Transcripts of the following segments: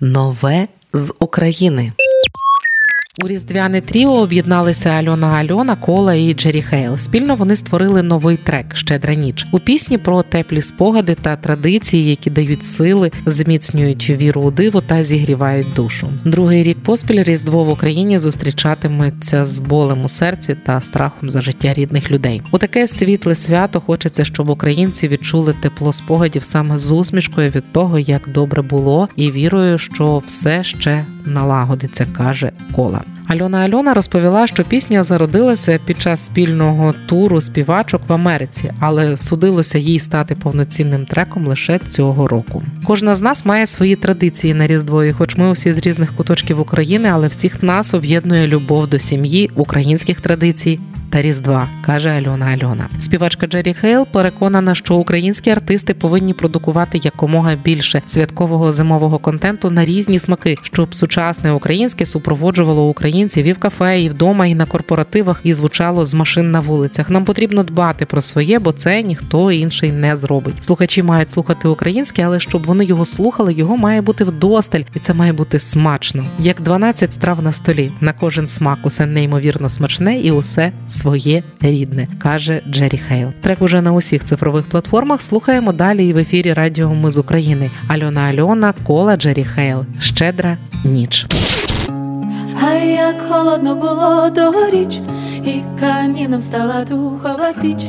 Нове з України. У різдвяне тріо об'єдналися Альона Альона, Кола і Джері Хейл. Спільно вони створили новий трек Щедра ніч у пісні про теплі спогади та традиції, які дають сили, зміцнюють віру у диво та зігрівають душу. Другий рік поспіль Різдво в Україні зустрічатиметься з болем у серці та страхом за життя рідних людей. У таке світле свято хочеться, щоб українці відчули тепло спогадів саме з усмішкою від того, як добре було, і вірою, що все ще налагодиться, каже Кола. Альона Альона розповіла, що пісня зародилася під час спільного туру співачок в Америці, але судилося їй стати повноцінним треком лише цього року. Кожна з нас має свої традиції на різдво, і хоч ми усі з різних куточків України, але всіх нас об'єднує любов до сім'ї, українських традицій та Різдва, каже Альона Альона. Співачка Джері Хейл переконана, що українські артисти повинні продукувати якомога більше святкового зимового контенту на різні смаки, щоб сучасне українське супроводжувало українців і в кафе, і вдома, і на корпоративах, і звучало з машин на вулицях. Нам потрібно дбати про своє, бо це ніхто інший не зробить. Слухачі мають слухати українське, але щоб вони його слухали, його має бути вдосталь, і це має бути смачно. Як 12 страв на столі. На кожен смак усе неймовірно смачне і усе своє рідне, каже Джері Хейл. Трек уже на усіх цифрових платформах. Слухаємо далі і в ефірі Радіо Ми з України. Альона Альона, Кола Джері Хейл. Щедра ніч. А як холодно було торік, і каміном стала духова піч,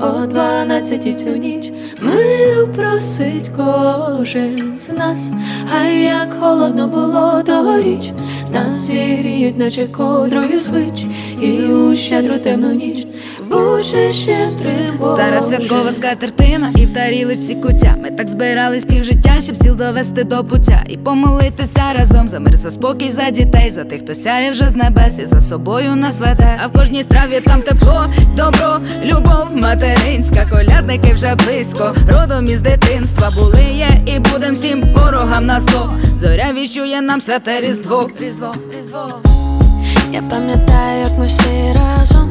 о дванадцятій цю ніч миру просить кожен з нас, а як холодно було тогоріч, нас зігріють, наче кодрою звич, і щедру темну ніч Боже щедрим Боже. Стара святкова скатертина і в тарілочці куття Ми так збирались півжиття, щоб сіл довести до пуття І помолитися разом за мир, за спокій, за дітей, за тих, хто сяє вже з небес і за собою нас веде. А в кожній страві там тепло, добро, любов, материнська, колядники вже близько, родом із дитинства були, є і будем всім ворогам на зло. Зоря віщує нам святе різдво, різдво, різдво. Я пам'ятаю, як ми всі разом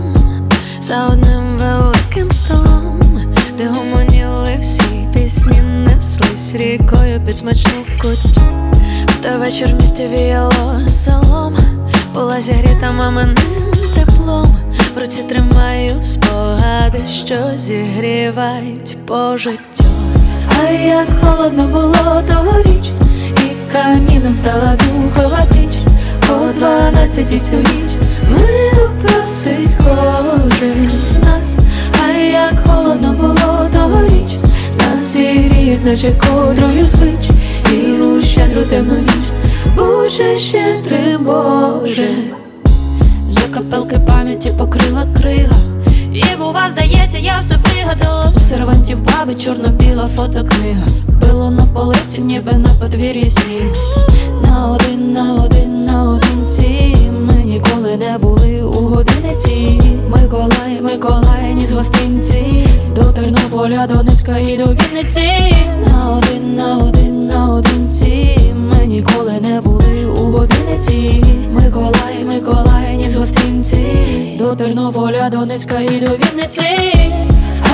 за одним великим столом, де гомоніли всі пісні, неслись рікою під смачну кутю. В той вечір в місті віяло селом, була зігріта маминим теплом. В руці тримаю спогади, що зігрівають по життю. А як холодно було тогоріч, і каміном стала духова піч, о дванадцятій цю ніч. Миру просить кожен з нас, а як холодно було тогоріч, нас зігріють, наче кодрою звич, і у щедру темну ніч, Боже щедрим Боже. Закапелки пам'яті покрила крига. І бува, здається, я все вигадала. У сервантів баби чорно-біла фотокнига. Било на полиці, ніби на подвір'ї сніг Тернополя, Донецька і до Вінниці. На один, на один, на одинці. Ми ніколи не були у годиниці Миколай, Миколай, ні з гостинці До Тернополя, Донецька і до Вінниці.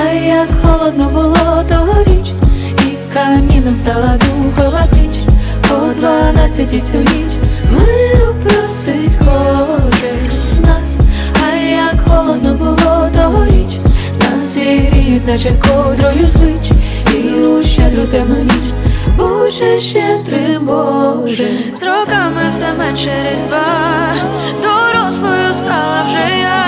А як холодно було тогоріч І каміном стала духова піч. О дванадцятій в цю ніч Миру просить наче кодрою звич І у щедру темну ніч. Боже щедрим Боже З роками все менше різдва. Дорослою стала вже я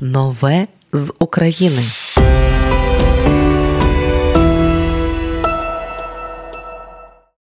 Нове з України.